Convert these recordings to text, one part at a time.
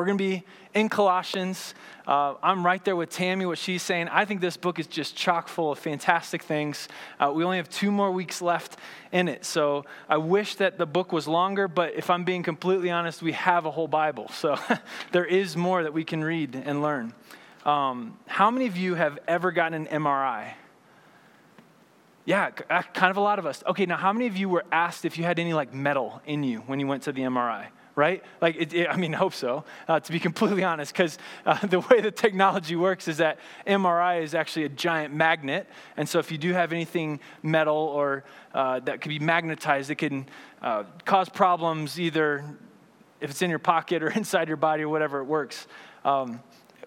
we're going to be in Colossians. Uh, I'm right there with Tammy, what she's saying. I think this book is just chock full of fantastic things. Uh, we only have two more weeks left in it. So I wish that the book was longer, but if I'm being completely honest, we have a whole Bible. So there is more that we can read and learn. Um, how many of you have ever gotten an MRI? Yeah, uh, kind of a lot of us. Okay, now how many of you were asked if you had any like metal in you when you went to the MRI? Right? Like, it, it, I mean, I hope so, uh, to be completely honest, because uh, the way the technology works is that MRI is actually a giant magnet. And so, if you do have anything metal or uh, that could be magnetized, it can uh, cause problems either if it's in your pocket or inside your body or whatever it works. Um,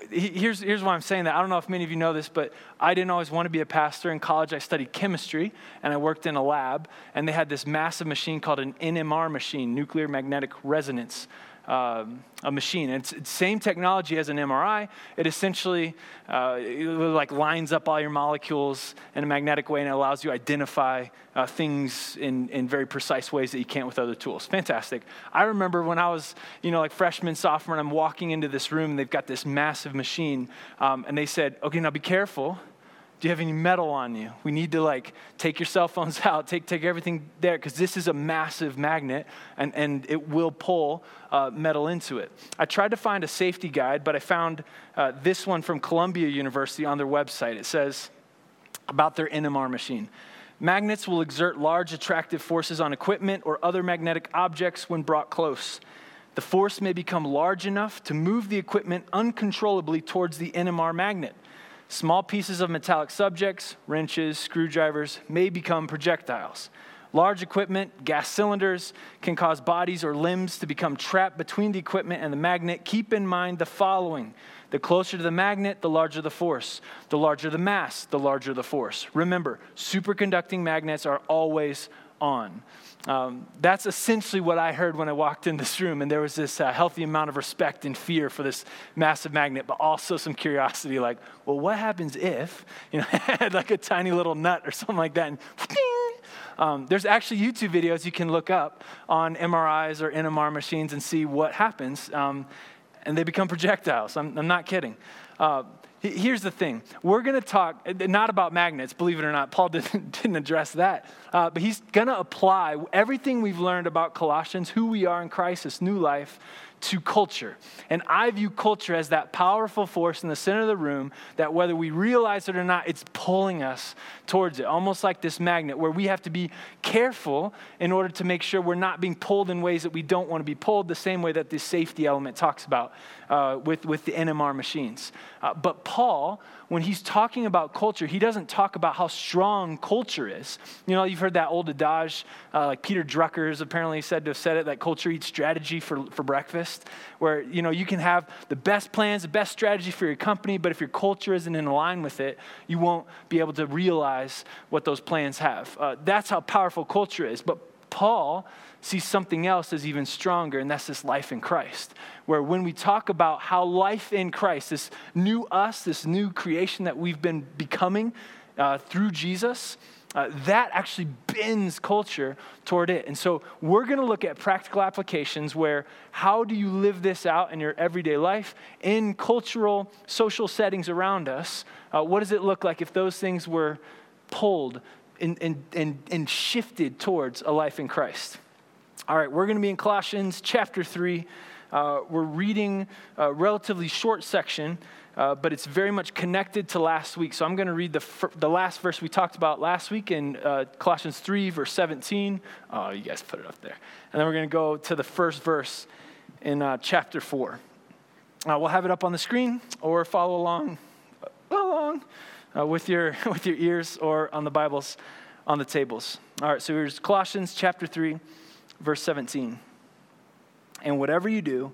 here's, here's why I'm saying that. I don't know if many of you know this, but I didn't always want to be a pastor. In college, I studied chemistry and I worked in a lab, and they had this massive machine called an NMR machine, nuclear magnetic resonance um, a machine. And it's, it's same technology as an MRI. It essentially uh, it like lines up all your molecules in a magnetic way and it allows you to identify uh, things in, in very precise ways that you can't with other tools. Fantastic. I remember when I was, you know, like freshman, sophomore, and I'm walking into this room and they've got this massive machine um, and they said, okay, now be careful do you have any metal on you? We need to like take your cell phones out, take, take everything there, because this is a massive magnet and, and it will pull uh, metal into it. I tried to find a safety guide, but I found uh, this one from Columbia University on their website. It says about their NMR machine. Magnets will exert large attractive forces on equipment or other magnetic objects when brought close. The force may become large enough to move the equipment uncontrollably towards the NMR magnet. Small pieces of metallic subjects, wrenches, screwdrivers may become projectiles. Large equipment, gas cylinders, can cause bodies or limbs to become trapped between the equipment and the magnet. Keep in mind the following the closer to the magnet, the larger the force. The larger the mass, the larger the force. Remember, superconducting magnets are always on. Um, that's essentially what I heard when I walked in this room, and there was this uh, healthy amount of respect and fear for this massive magnet, but also some curiosity, like, well, what happens if, you know, I had like a tiny little nut or something like that, and um, there's actually YouTube videos you can look up on MRIs or NMR machines and see what happens, um, and they become projectiles. I'm, I'm not kidding. Uh, Here's the thing we're going to talk uh, not about magnets, believe it or not. Paul didn't, didn't address that. Uh, but he's going to apply everything we've learned about Colossians, who we are in Christ, this new life, to culture. And I view culture as that powerful force in the center of the room that whether we realize it or not, it's pulling us towards it, almost like this magnet where we have to be careful in order to make sure we're not being pulled in ways that we don't want to be pulled, the same way that this safety element talks about uh, with, with the NMR machines. Uh, but Paul, when he's talking about culture, he doesn't talk about how strong culture is. You know, you've heard that old adage, uh, like Peter Drucker is apparently said to have said it, that culture eats strategy for, for breakfast, where, you know, you can have the best plans, the best strategy for your company, but if your culture isn't in line with it, you won't be able to realize what those plans have. Uh, that's how powerful culture is. But Paul sees something else as even stronger, and that's this life in Christ. Where when we talk about how life in Christ, this new us, this new creation that we've been becoming uh, through Jesus, uh, that actually bends culture toward it. And so we're going to look at practical applications where how do you live this out in your everyday life in cultural, social settings around us? Uh, what does it look like if those things were pulled and, and, and, and shifted towards a life in Christ. All right, we're going to be in Colossians chapter 3. Uh, we're reading a relatively short section, uh, but it's very much connected to last week. So I'm going to read the, fir- the last verse we talked about last week in uh, Colossians 3, verse 17. Oh, you guys put it up there. And then we're going to go to the first verse in uh, chapter 4. Uh, we'll have it up on the screen or follow along. Along uh, with, your, with your ears or on the Bibles on the tables. All right, so here's Colossians chapter 3, verse 17. And whatever you do,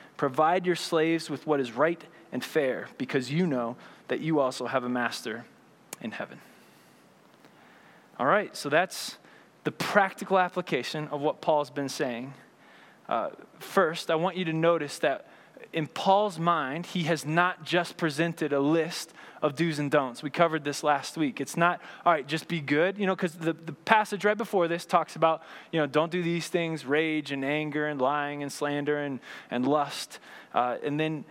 provide your slaves with what is right and fair, because you know that you also have a master in heaven. All right, so that's the practical application of what Paul's been saying. Uh, first, I want you to notice that in Paul's mind, he has not just presented a list of do's and don'ts. We covered this last week. It's not, all right, just be good, you know, because the, the passage right before this talks about, you know, don't do these things rage and anger and lying and slander and, and lust. Uh, and then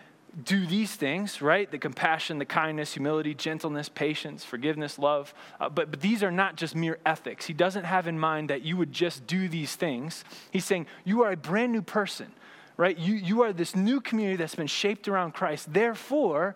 do these things, right? The compassion, the kindness, humility, gentleness, patience, forgiveness, love. Uh, but, but these are not just mere ethics. He doesn't have in mind that you would just do these things. He's saying you are a brand new person, right? You, you are this new community that's been shaped around Christ. Therefore,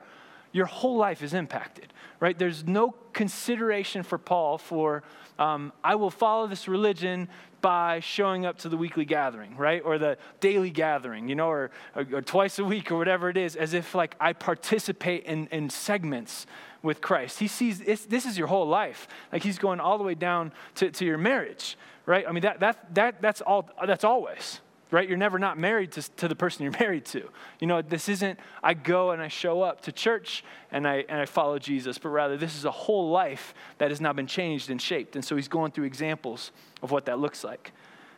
your whole life is impacted, right? There's no consideration for Paul for, um, I will follow this religion by showing up to the weekly gathering, right? Or the daily gathering, you know, or, or, or twice a week or whatever it is, as if like I participate in, in segments with Christ. He sees this is your whole life. Like he's going all the way down to, to your marriage, right? I mean, that, that, that, that's, all, that's always, right? You're never not married to, to the person you're married to. You know, this isn't, I go and I show up to church and I, and I follow Jesus, but rather this is a whole life that has now been changed and shaped. And so he's going through examples of what that looks like.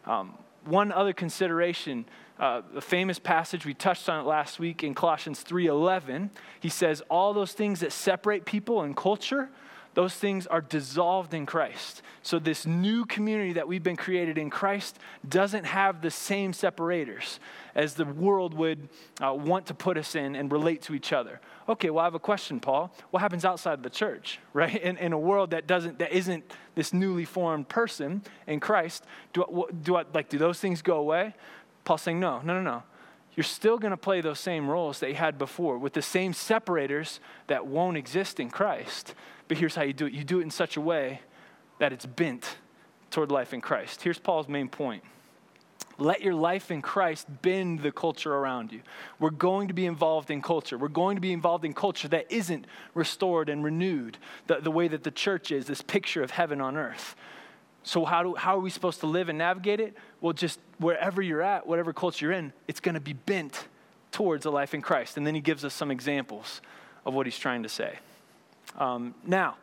Um, one other consideration uh, a famous passage we touched on it last week in colossians 3.11 he says all those things that separate people and culture those things are dissolved in Christ. So, this new community that we've been created in Christ doesn't have the same separators as the world would uh, want to put us in and relate to each other. Okay, well, I have a question, Paul. What happens outside of the church, right? In, in a world that doesn't, that isn't this newly formed person in Christ, do, do, I, like, do those things go away? Paul's saying, no, no, no, no you're still going to play those same roles that you had before with the same separators that won't exist in Christ. But here's how you do it you do it in such a way that it's bent toward life in Christ. Here's Paul's main point. Let your life in Christ bend the culture around you. We're going to be involved in culture. We're going to be involved in culture that isn't restored and renewed the, the way that the church is, this picture of heaven on earth. So, how, do, how are we supposed to live and navigate it? Well, just wherever you're at, whatever culture you're in, it's going to be bent towards a life in Christ. And then he gives us some examples of what he's trying to say. Um, now,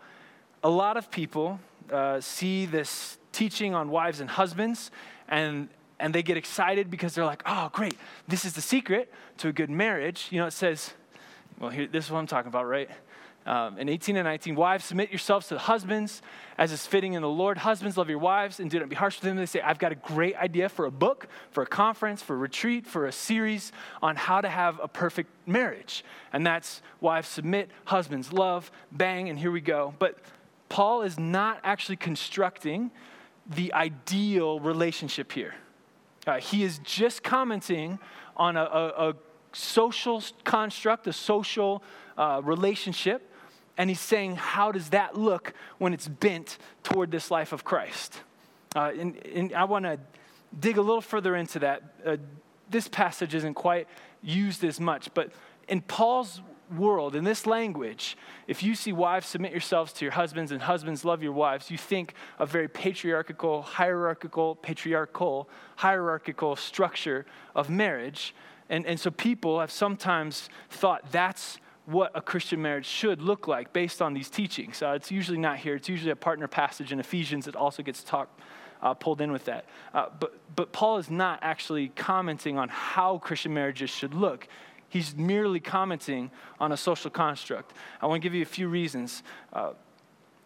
a lot of people uh, see this teaching on wives and husbands, and and they get excited because they're like, "Oh, great! This is the secret to a good marriage." You know, it says, "Well, here, this is what I'm talking about, right?" Um, in 18 and 19, wives, submit yourselves to the husbands as is fitting in the Lord. Husbands, love your wives and do not be harsh with them. They say, I've got a great idea for a book, for a conference, for a retreat, for a series on how to have a perfect marriage. And that's wives, submit, husbands, love, bang, and here we go. But Paul is not actually constructing the ideal relationship here. Uh, he is just commenting on a, a, a social construct, a social uh, relationship and he's saying, how does that look when it's bent toward this life of Christ? Uh, and, and, I want to dig a little further into that. Uh, this passage isn't quite used as much, but in Paul's world, in this language, if you see wives submit yourselves to your husbands and husbands love your wives, you think of very patriarchal, hierarchical, patriarchal, hierarchical structure of marriage. And, and so people have sometimes thought that's what a Christian marriage should look like based on these teachings. Uh, it's usually not here. It's usually a partner passage in Ephesians that also gets talked, uh, pulled in with that. Uh, but, but Paul is not actually commenting on how Christian marriages should look. He's merely commenting on a social construct. I want to give you a few reasons.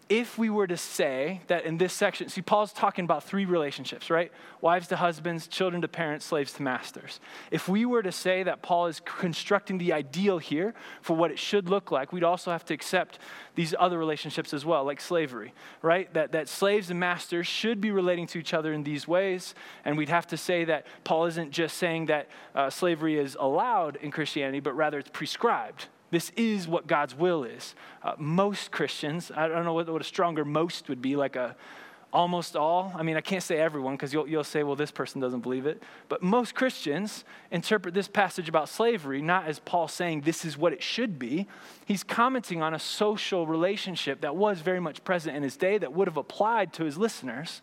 If we were to say that in this section, see, Paul's talking about three relationships, right? Wives to husbands, children to parents, slaves to masters. If we were to say that Paul is constructing the ideal here for what it should look like, we'd also have to accept these other relationships as well, like slavery, right? That, that slaves and masters should be relating to each other in these ways. And we'd have to say that Paul isn't just saying that uh, slavery is allowed in Christianity, but rather it's prescribed this is what God's will is. Uh, most Christians, I don't know what, what, a stronger most would be, like a, almost all, I mean, I can't say everyone because you'll, you'll say, well, this person doesn't believe it. But most Christians interpret this passage about slavery not as Paul saying this is what it should be. He's commenting on a social relationship that was very much present in his day that would have applied to his listeners.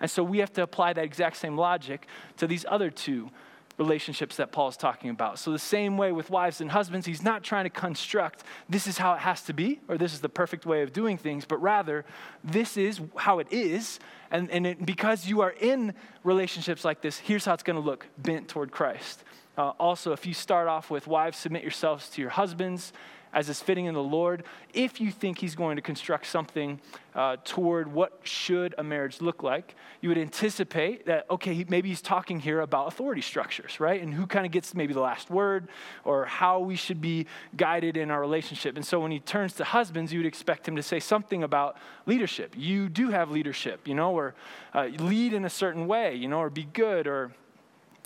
And so we have to apply that exact same logic to these other two relationships that Paul's talking about. So, the same way with wives and husbands, he's not trying to construct this is how it has to be or this is the perfect way of doing things, but rather this is how it is. And, and it, because you are in relationships like this, here's how it's going to look bent toward Christ. Uh, also, if you start off with wives, submit yourselves to your husbands as is fitting in the Lord, if you think He's going to construct something uh, toward what should a marriage look like, you would anticipate that, okay, maybe He's talking here about authority structures, right? And who kind of gets maybe the last word or how we should be guided in our relationship. And so when He turns to husbands, you would expect Him to say something about leadership. You do have leadership, you know, or uh, lead in a certain way, you know, or be good or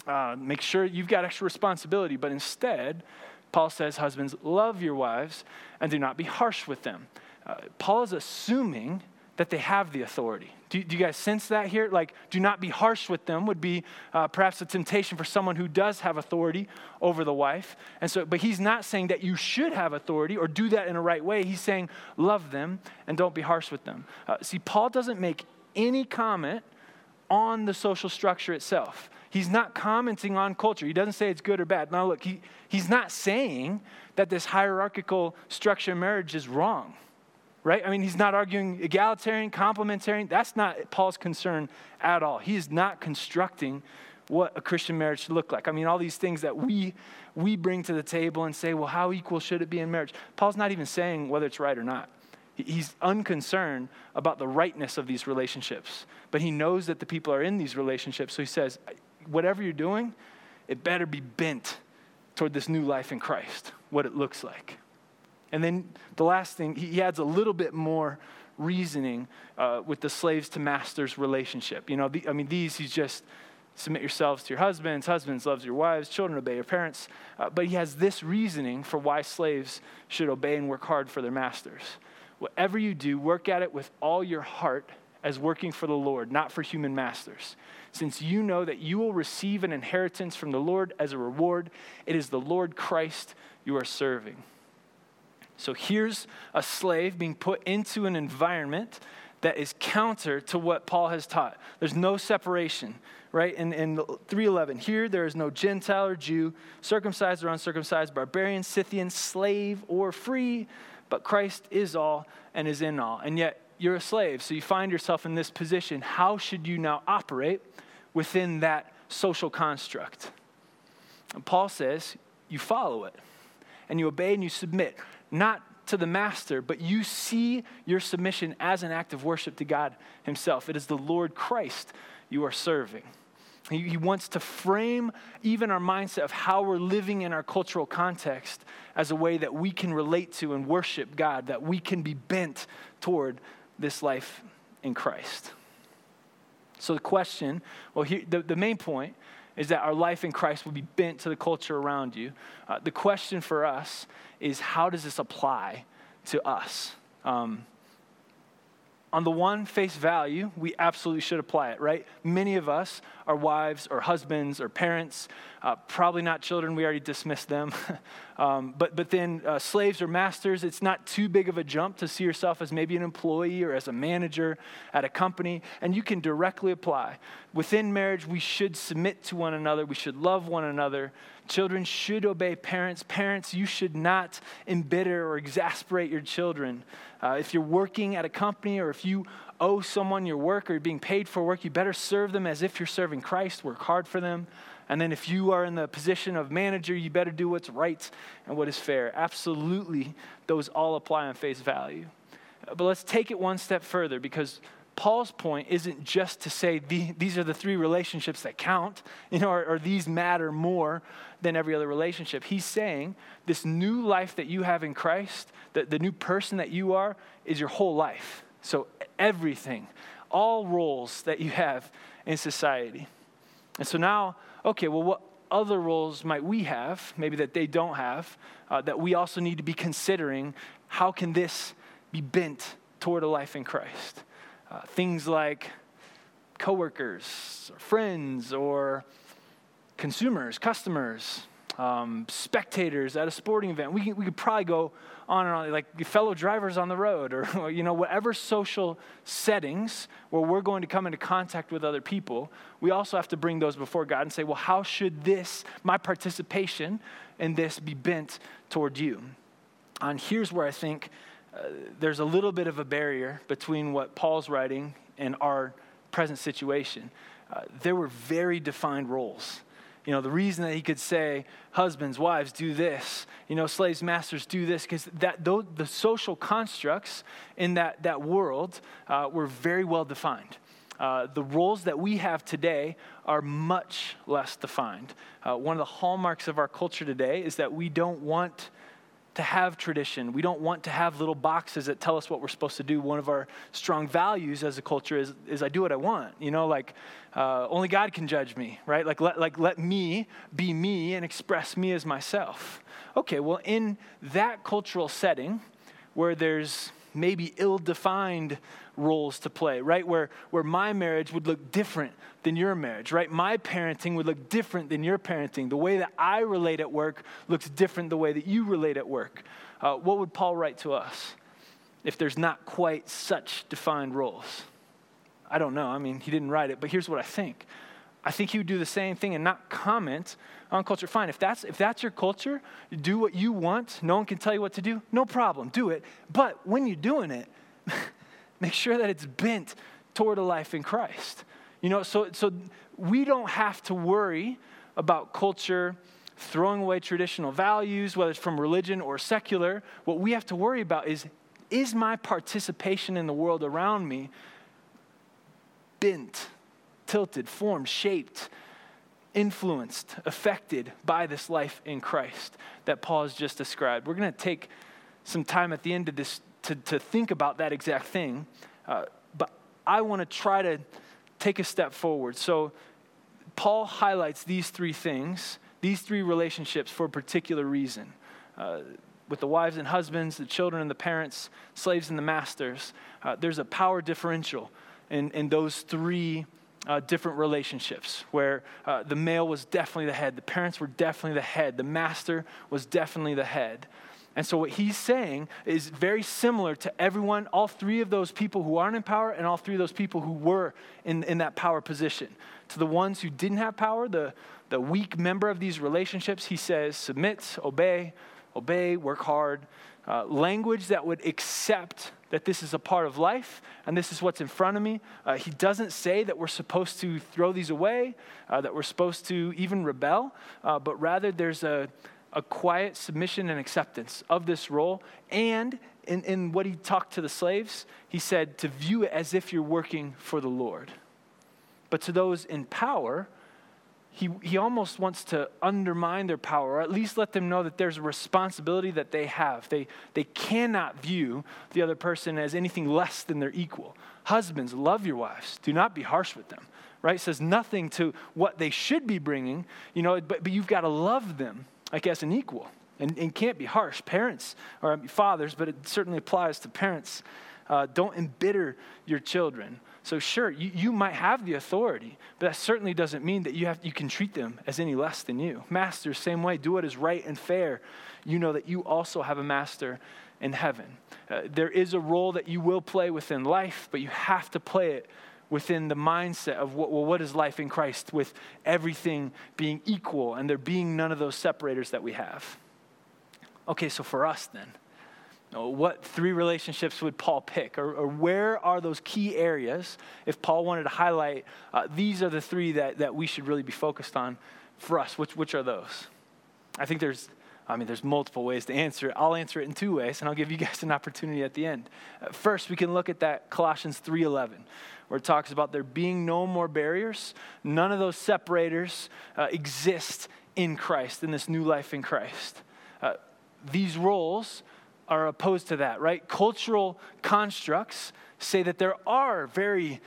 uh, make sure you've got extra responsibility. But instead, Paul says, Husbands, love your wives and do not be harsh with them. Uh, Paul is assuming that they have the authority. Do, do, you guys sense that here? Like, do not be harsh with them would be uh, perhaps a temptation for someone who does have authority over the wife. And so, but he's not saying that you should have authority or do that in a right way. He's saying, love them and don't be harsh with them. Uh, see, Paul doesn't make any comment on the social structure itself. He's not commenting on culture. He doesn't say it's good or bad. Now, look, he, he's not saying that this hierarchical structure of marriage is wrong, right? I mean, he's not arguing egalitarian, complementarian. That's not Paul's concern at all. He is not constructing what a Christian marriage should look like. I mean, all these things that we, we bring to the table and say, well, how equal should it be in marriage? Paul's not even saying whether it's right or not. He's unconcerned about the rightness of these relationships, but he knows that the people are in these relationships. So he says, whatever you're doing, it better be bent toward this new life in Christ, what it looks like. And then the last thing, he adds a little bit more reasoning uh, with the slaves to masters relationship. You know, the, I mean, these, he's just submit yourselves to your husbands, husbands loves your wives, children obey your parents. Uh, but he has this reasoning for why slaves should obey and work hard for their masters. Whatever you do, work at it with all your heart as working for the Lord, not for human masters since you know that you will receive an inheritance from the Lord as a reward. It is the Lord Christ you are serving. So here's a slave being put into an environment that is counter to what Paul has taught. There's no separation, right? In, in 311, here there is no Gentile or Jew, circumcised or uncircumcised, barbarian, Scythian, slave or free, but Christ is all and is in all. And yet you're a slave, so you find yourself in this position. How should you now operate within that social construct? And Paul says you follow it and you obey and you submit, not to the master, but you see your submission as an act of worship to God Himself. It is the Lord Christ you are serving. He, wants to frame even our mindset of how we're living in our cultural context as a way that we can relate to and worship God, that we can be bent toward this life in Christ. So, the question, well, here, the, the main point is that our life in Christ will be bent to the culture around you. Uh, the question for us is how does this apply to us? Um, on the one face value, we absolutely should apply it, right? Many of us are wives or husbands or parents, uh, probably not children, we already dismissed them. um, but, but then uh, slaves or masters, it's not too big of a jump to see yourself as maybe an employee or as a manager at a company, and you can directly apply. Within marriage, we should submit to one another, we should love one another. Children should obey parents. Parents, you should not embitter or exasperate your children. Uh, if you're working at a company or if you owe someone your work or you're being paid for work, you better serve them as if you're serving Christ. Work hard for them. And then if you are in the position of manager, you better do what's right and what is fair. Absolutely, those all apply on face value. But let's take it one step further because Paul's point isn't just to say the, these are the three relationships that count, you know, or, or these matter more than every other relationship. He's saying this new life that you have in Christ, the, the new person that you are, is your whole life. So everything, all roles that you have in society. And so now, okay, well, what other roles might we have, maybe that they don't have, uh, that we also need to be considering? How can this be bent toward a life in Christ? Uh, things like coworkers, or friends, or consumers, customers, um, spectators at a sporting event. We, we could probably go on and on, like fellow drivers on the road, or you know, whatever social settings where we're going to come into contact with other people. We also have to bring those before God and say, well, how should this, my participation in this, be bent toward you? And here's where I think uh, there's a little bit of a barrier between what Paul's writing and our present situation. Uh, there were very defined roles you know, the reason that he could say, husbands, wives, do this, you know, slaves, masters, do this, because that the social constructs in that, that world uh, were very well defined. Uh, the roles that we have today are much less defined. Uh, one of the hallmarks of our culture today is that we don't want to have tradition. We don't want to have little boxes that tell us what we're supposed to do. One of our strong values as a culture is, is I do what I want. You know, like uh, only God can judge me, right? Like let, like let me be me and express me as myself. Okay, well, in that cultural setting where there's maybe ill defined roles to play, right? Where, where my marriage would look different than your marriage, right? My parenting would look different than your parenting. The way that I relate at work looks different the way that you relate at work. Uh, what would Paul write to us if there's not quite such defined roles? I don't know. I mean, he didn't write it, but here's what I think. I think he would do the same thing and not comment on culture. Fine, if that's, if that's your culture, do what you want. No one can tell you what to do. No problem, do it. But when you're doing it, make sure that it's bent toward a life in Christ. You know, so, so we don't have to worry about culture throwing away traditional values, whether it's from religion or secular. What we have to worry about is is my participation in the world around me bent, tilted, formed, shaped, influenced, affected by this life in Christ that Paul has just described? We're going to take some time at the end of this to, to think about that exact thing. Uh, but I want to try to take a step forward. So, Paul highlights these three things, these three relationships for a particular reason. Uh, with the wives and husbands, the children and the parents, slaves and the masters, uh, there's a power differential in, in those three uh, different relationships where uh, the male was definitely the head, the parents were definitely the head, the master was definitely the head. And so, what he's saying is very similar to everyone, all three of those people who aren't in power, and all three of those people who were in, in that power position. To the ones who didn't have power, the, the weak member of these relationships, he says, submit, obey, obey, work hard. Uh, language that would accept that this is a part of life and this is what's in front of me. Uh, he doesn't say that we're supposed to throw these away, uh, that we're supposed to even rebel, uh, but rather there's a a quiet submission and acceptance of this role. And in, in what he talked to the slaves, he said to view it as if you're working for the Lord. But to those in power, he, he almost wants to undermine their power, or at least let them know that there's a responsibility that they have. They, they cannot view the other person as anything less than their equal. Husbands, love your wives. Do not be harsh with them, right? Says nothing to what they should be bringing, you know, but, but you've got to love them like as an equal and, and can't be harsh. Parents, or fathers, but it certainly applies to parents. Uh, don't embitter your children. So, sure, you, you might have the authority, but that certainly doesn't mean that you, have, you can treat them as any less than you. Master, same way, do what is right and fair. You know that you also have a master in heaven. Uh, there is a role that you will play within life, but you have to play it within the mindset of what, well, what is life in Christ with everything being equal and there being none of those separators that we have. Okay, so for us then, what three relationships would Paul pick? Or, or where are those key areas if Paul wanted to highlight uh, these are the three that, that we should really be focused on for us? Which, which are those? I think there's I mean, there's multiple ways to answer it. I'll answer it in two ways, and I'll give you guys an opportunity at the end. Uh, first, we can look at that Colossians 3:11, where it talks about there being no more barriers. None of those separators uh, exist in Christ, in this new life in Christ. Uh, these roles are opposed to that, right? Cultural constructs say that there are very,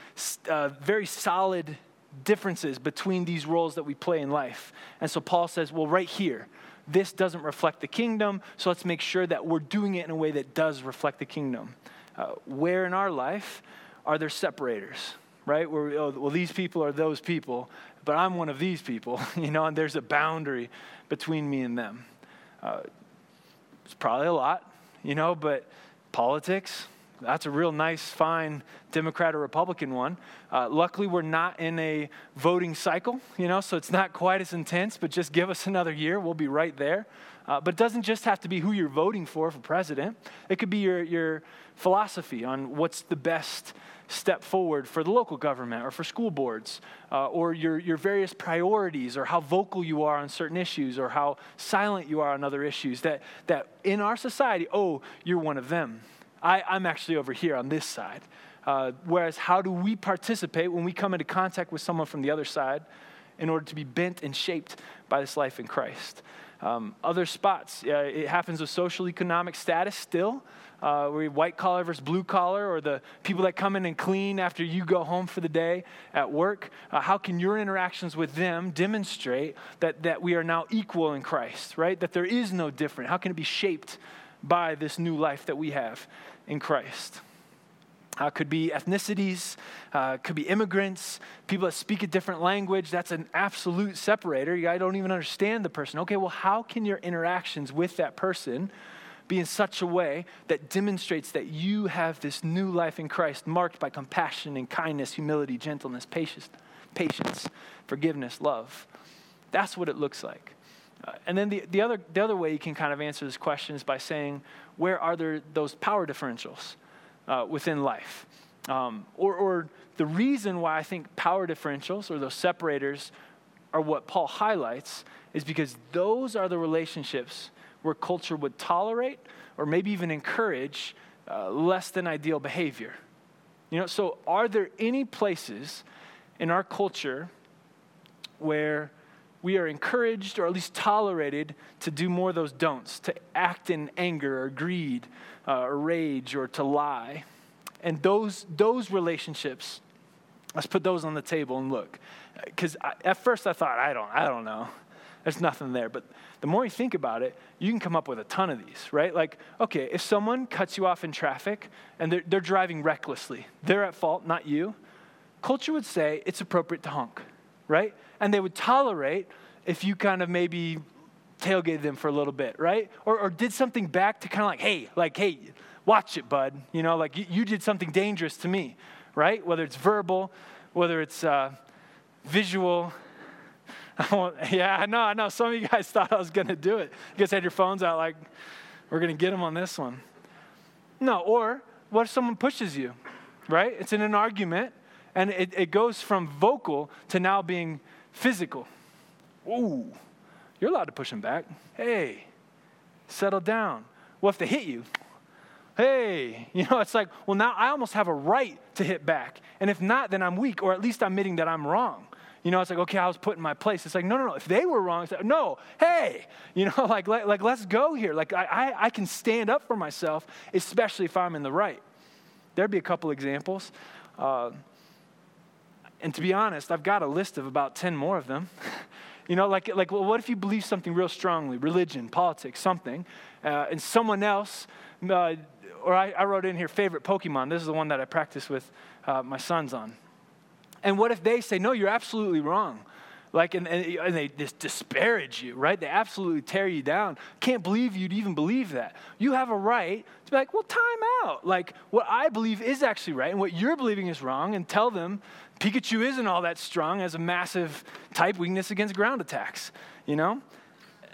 uh, very solid differences between these roles that we play in life. And so Paul says, well, right here, this doesn't reflect the kingdom, so let's make sure that we're doing it in a way that does reflect the kingdom. Uh, where in our life are there separators, right? Where, oh, well, these people are those people, but I'm one of these people, you know, and there's a boundary between me and them. Uh, it's probably a lot, you know, but politics, that's a real nice, fine Democrat or Republican one. Uh, luckily, we're not in a voting cycle, you know, so it's not quite as intense, but just give us another year. We'll be right there. Uh, but it doesn't just have to be who you're voting for for president, it could be your, your philosophy on what's the best step forward for the local government or for school boards, uh, or your, your various priorities, or how vocal you are on certain issues, or how silent you are on other issues. That, that in our society, oh, you're one of them. I, I'm actually over here on this side. Uh, whereas, how do we participate when we come into contact with someone from the other side in order to be bent and shaped by this life in Christ? Um, other spots, uh, it happens with social economic status still. Uh, we white collar versus blue collar, or the people that come in and clean after you go home for the day at work. Uh, how can your interactions with them demonstrate that, that we are now equal in Christ, right? That there is no different? How can it be shaped by this new life that we have in Christ? Uh, could be ethnicities, uh, could be immigrants, people that speak a different language. That's an absolute separator. I don't even understand the person. Okay, well, how can your interactions with that person be in such a way that demonstrates that you have this new life in Christ marked by compassion and kindness, humility, gentleness, patience, patience forgiveness, love? That's what it looks like. Uh, and then the, the, other, the other way you can kind of answer this question is by saying, where are there those power differentials? uh, within life. Um, or, or the reason why I think power differentials or those separators are what Paul highlights is because those are the relationships where culture would tolerate or maybe even encourage uh, less than ideal behavior. You know, so are there any places in our culture where we are encouraged or at least tolerated to do more of those don'ts, to act in anger or greed uh, or rage or to lie. And those, those relationships, let's put those on the table and look. Because at first I thought, I don't, I don't know. There's nothing there. But the more you think about it, you can come up with a ton of these, right? Like, okay, if someone cuts you off in traffic and they're, they're driving recklessly, they're at fault, not you. Culture would say it's appropriate to honk, right? And they would tolerate if you kind of maybe tailgated them for a little bit, right? Or, or did something back to kind of like, hey, like, hey, watch it, bud. You know, like you, you did something dangerous to me, right? Whether it's verbal, whether it's uh, visual. yeah, I know, I know. Some of you guys thought I was going to do it. You guys had your phones out like, we're going to get them on this one. No, or what if someone pushes you, right? It's in an argument, and it, it goes from vocal to now being physical. Ooh, you're allowed to push them back. Hey, settle down. What if they hit you? Hey, you know, it's like, well, now I almost have a right to hit back. And if not, then I'm weak, or at least I'm admitting that I'm wrong. You know, it's like, okay, I was put in my place. It's like, no, no, no. If they were wrong, like, no, hey, you know, like, like, like let's go here. Like, I, I, I can stand up for myself, especially if I'm in the right. There'd be a couple examples. Uh, and to be honest, I've got a list of about 10 more of them. You know, like, like well, what if you believe something real strongly, religion, politics, something, uh, and someone else, uh, or I, I, wrote in here favorite Pokemon. This is the one that I practice with uh, my sons on. And what if they say, no, you're absolutely wrong? Like, and, and, and, they just disparage you, right? They absolutely tear you down. Can't believe you'd even believe that. You have a right to be like, well, time out. Like, what I believe is actually right, and what you're believing is wrong, and tell them Pikachu isn't all that strong, has a massive type weakness against ground attacks, you know?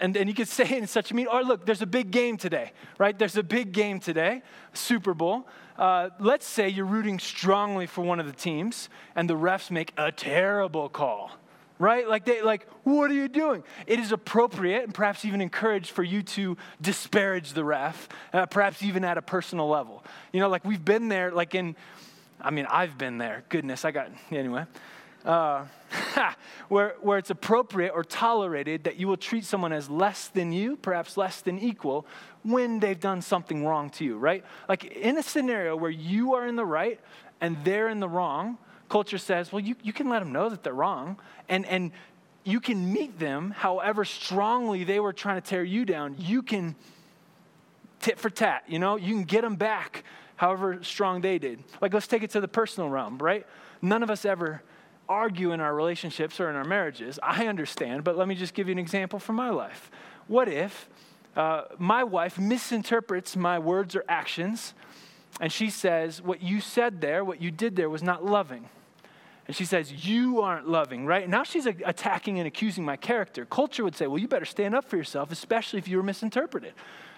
And, and you could say it in such a mean, or look, there's a big game today, right? There's a big game today, Super Bowl. Uh, let's say you're rooting strongly for one of the teams, and the refs make a terrible call right? Like they like, what are you doing? It is appropriate and perhaps even encouraged for you to disparage the ref, uh, perhaps even at a personal level. You know, like we've been there, like in, I mean, I've been there. Goodness, I got anyway. Uh, where, where it's appropriate or tolerated that you will treat someone as less than you, perhaps less than equal, when they've done something wrong to you, right? Like in a scenario where you are in the right and they're in the wrong, culture says, well, you, you can let them know that they're wrong, and, and you can meet them however strongly they were trying to tear you down. You can tit for tat, you know, you can get them back however strong they did. Like, let's take it to the personal realm, right? None of us ever argue in our relationships or in our marriages. I understand, but let me just give you an example from my life. What if uh, my wife misinterprets my words or actions, and she says, What you said there, what you did there was not loving? And she says, You aren't loving, right? Now she's attacking and accusing my character. Culture would say, Well, you better stand up for yourself, especially if you were misinterpreted.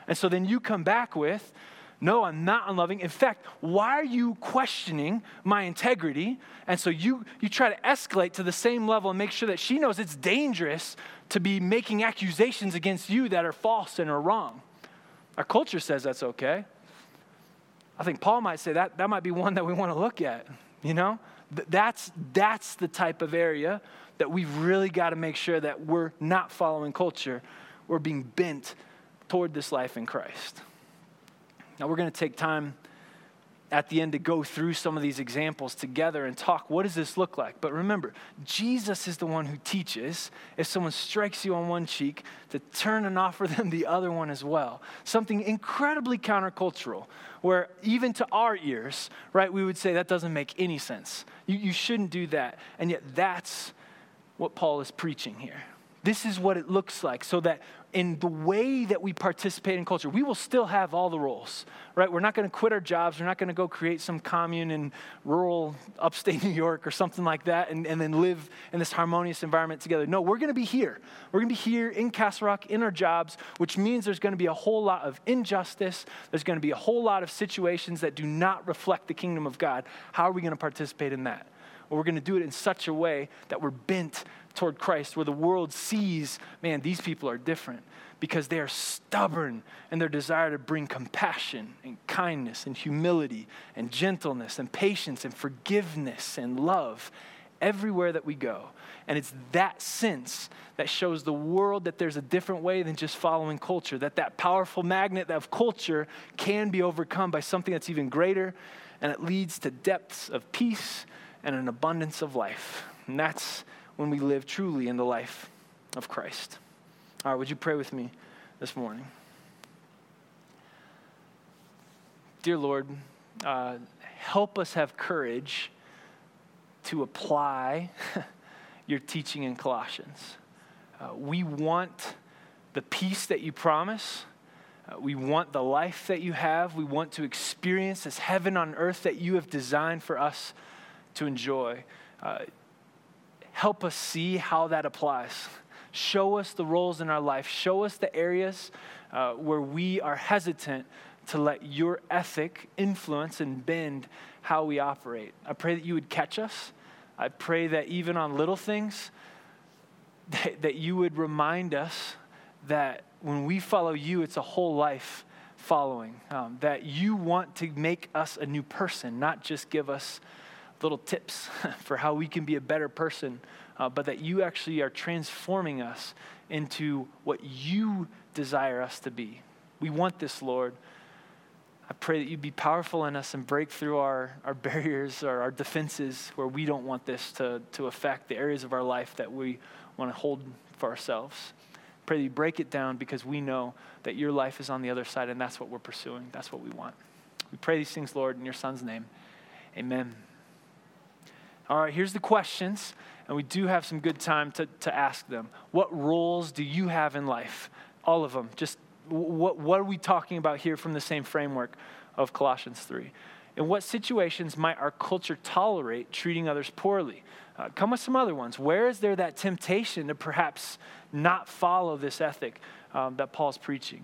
And so then you come back with, no, I'm not unloving. In fact, why are you questioning my integrity? And so you, you try to escalate to the same level and make sure that she knows it's dangerous to be making accusations against you that are false and are wrong. Our culture says that's okay. I think Paul might say that that might be one that we want to look at, you know? That's, that's the type of area that we've really got to make sure that we're not following culture. We're being bent toward this life in Christ. Now, we're going to take time at the end to go through some of these examples together and talk what does this look like? But remember jesus is the one who teaches. If someone strikes you on one cheek to turn and offer them the other one as well. Something incredibly countercultural where even to our ears right we would say that doesn't make any sense. You, you shouldn't do that. And yet that's what paul is preaching here this is what it looks like so that in the way that we participate in culture, we will still have all the roles, right? We're not going to quit our jobs. We're not going to go create some commune in rural upstate New York or something like that and, and then live in this harmonious environment together. No, we're going to be here. We're going to be here in Castle Rock in our jobs, which means there's going to be a whole lot of injustice. There's going to be a whole lot of situations that do not reflect the kingdom of God. How are we going to participate in that? Well, we're going to do it in such a way that we're bent toward Christ, where the world sees, man, these people are different because they are stubborn in their desire to bring compassion and kindness and humility and gentleness and patience and forgiveness and love everywhere that we go. And it's that sense that shows the world that there's a different way than just following culture, that that powerful magnet of culture can be overcome by something that's even greater, and it leads to depths of peace and an abundance of life. And that's when we live truly in the life of Christ. All right, would you pray with me this morning? Dear Lord, uh, help us have courage to apply your teaching in Colossians. Uh, we want the peace that you promise. Uh, we want the life that you have. We want to experience this heaven on earth that you have designed for us to enjoy. Uh, help us see how that applies. Show us the roles in our life. Show us the areas uh, where we are hesitant to let your ethic influence and bend how we operate. I pray that you would catch us. I pray that even on little things, that, that you would remind us that when we follow you, it's a whole life following. Um, that you want to make us a new person, not just give us little tips for how we can be a better person, uh, but that you actually are transforming us into what you desire us to be. We want this, Lord. I pray that you be powerful in us and break through our, our barriers or our defenses where we don't want this to, to affect the areas of our life that we want to hold for ourselves. Pray that you break it down because we know that your life is on the other side and that's what we're pursuing. That's what we want. We pray these things, Lord, in your Son's name. Amen. All right, here's the questions, and we do have some good time to, to ask them. What roles do you have in life? All of them. Just what, what are we talking about here from the same framework of Colossians 3? In what situations might our culture tolerate treating others poorly? Uh, come with some other ones. Where is there that temptation to perhaps not follow this ethic um, that Paul's preaching?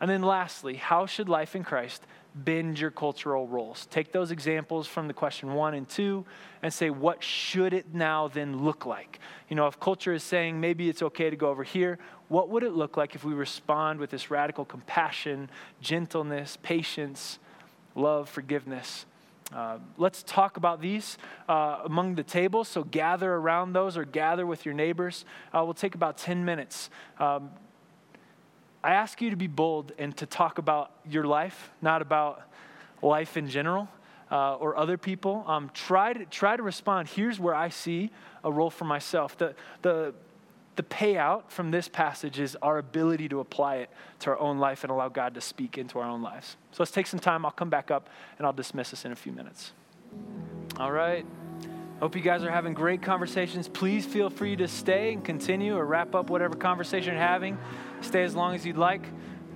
And then lastly, how should life in Christ bend your cultural roles. Take those examples from the question one and two and say, what should it now then look like? You know, if culture is saying maybe it's okay to go over here, what would it look like if we respond with this radical compassion, gentleness, patience, love, forgiveness? Uh, let's talk about these uh, among the tables. So gather around those or gather with your neighbors. Uh, we'll take about 10 minutes. Um, I ask you to be bold and to talk about your life, not about life in general uh, or other people. Um, try, to, try to respond. Here's where I see a role for myself. The, the, the payout from this passage is our ability to apply it to our own life and allow God to speak into our own lives. So let's take some time. I'll come back up and I'll dismiss us in a few minutes. All right. Hope you guys are having great conversations. Please feel free to stay and continue or wrap up whatever conversation you're having. Stay as long as you'd like,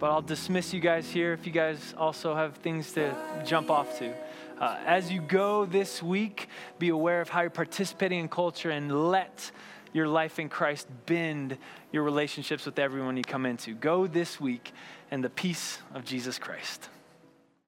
but I'll dismiss you guys here if you guys also have things to jump off to. Uh, as you go this week, be aware of how you're participating in culture and let your life in Christ bend your relationships with everyone you come into. Go this week in the peace of Jesus Christ.